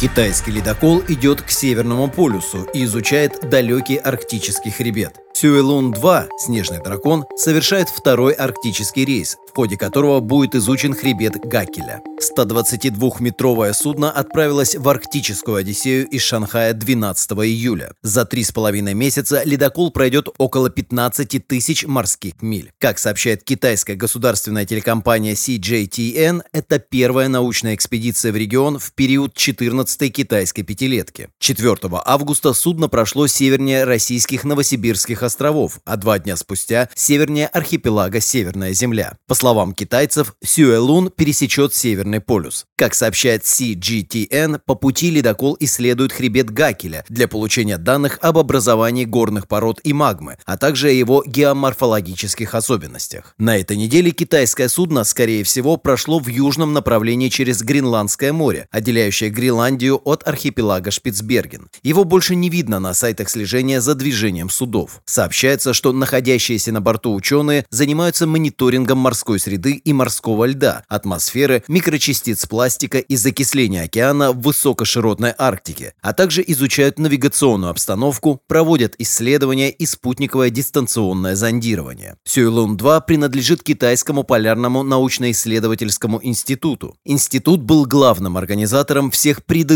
Китайский ледокол идет к Северному полюсу и изучает далекий арктический хребет. Сюэлун-2, снежный дракон, совершает второй арктический рейс, в ходе которого будет изучен хребет Гакеля. 122-метровое судно отправилось в арктическую Одиссею из Шанхая 12 июля. За три с половиной месяца ледокол пройдет около 15 тысяч морских миль. Как сообщает китайская государственная телекомпания CJTN, это первая научная экспедиция в регион в период 14-й китайской пятилетки. 4 августа судно прошло севернее российских Новосибирских островов, а два дня спустя севернее архипелага Северная Земля. По словам китайцев, Сюэлун пересечет Северный полюс. Как сообщает CGTN, по пути ледокол исследует хребет Гакеля для получения данных об образовании горных пород и магмы, а также о его геоморфологических особенностях. На этой неделе китайское судно, скорее всего, прошло в южном направлении через Гренландское море, отделяющее Гренландию от архипелага Шпицберген. Его больше не видно на сайтах слежения за движением судов. Сообщается, что находящиеся на борту ученые занимаются мониторингом морской среды и морского льда, атмосферы, микрочастиц пластика и закисления океана в высокоширотной Арктике, а также изучают навигационную обстановку, проводят исследования и спутниковое дистанционное зондирование. Сюйлун-2 принадлежит Китайскому полярному научно-исследовательскому институту. Институт был главным организатором всех предыдущих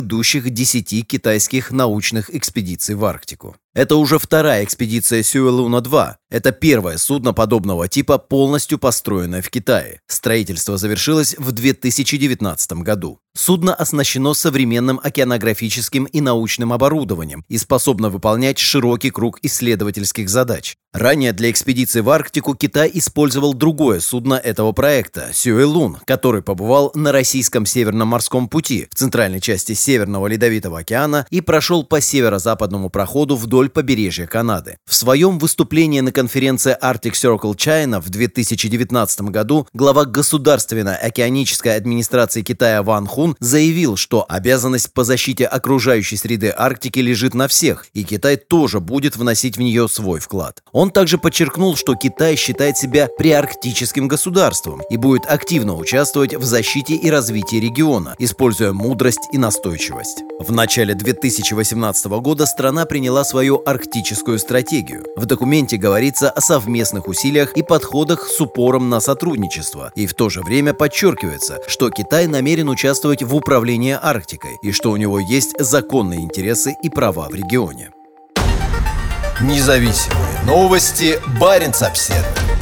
10 китайских научных экспедиций в Арктику. Это уже вторая экспедиция Сюэлуна-2. Это первое судно подобного типа, полностью построенное в Китае. Строительство завершилось в 2019 году. Судно оснащено современным океанографическим и научным оборудованием и способно выполнять широкий круг исследовательских задач. Ранее для экспедиции в Арктику Китай использовал другое судно этого проекта – Сюэлун, который побывал на российском Северном морском пути в центральной части Северного Ледовитого океана и прошел по северо-западному проходу вдоль побережья Канады. В своем выступлении на конференции Arctic Circle China в 2019 году глава Государственной океанической администрации Китая Ван Хун заявил, что обязанность по защите окружающей среды Арктики лежит на всех, и Китай тоже будет вносить в нее свой вклад. Он также подчеркнул, что Китай считает себя приарктическим государством и будет активно участвовать в защите и развитии региона, используя мудрость и настойчивость. В начале 2018 года страна приняла свою арктическую стратегию. В документе говорится о совместных усилиях и подходах с упором на сотрудничество, и в то же время подчеркивается, что Китай намерен участвовать в управлении Арктикой и что у него есть законные интересы и права в регионе. Независимые новости. Барин обседный.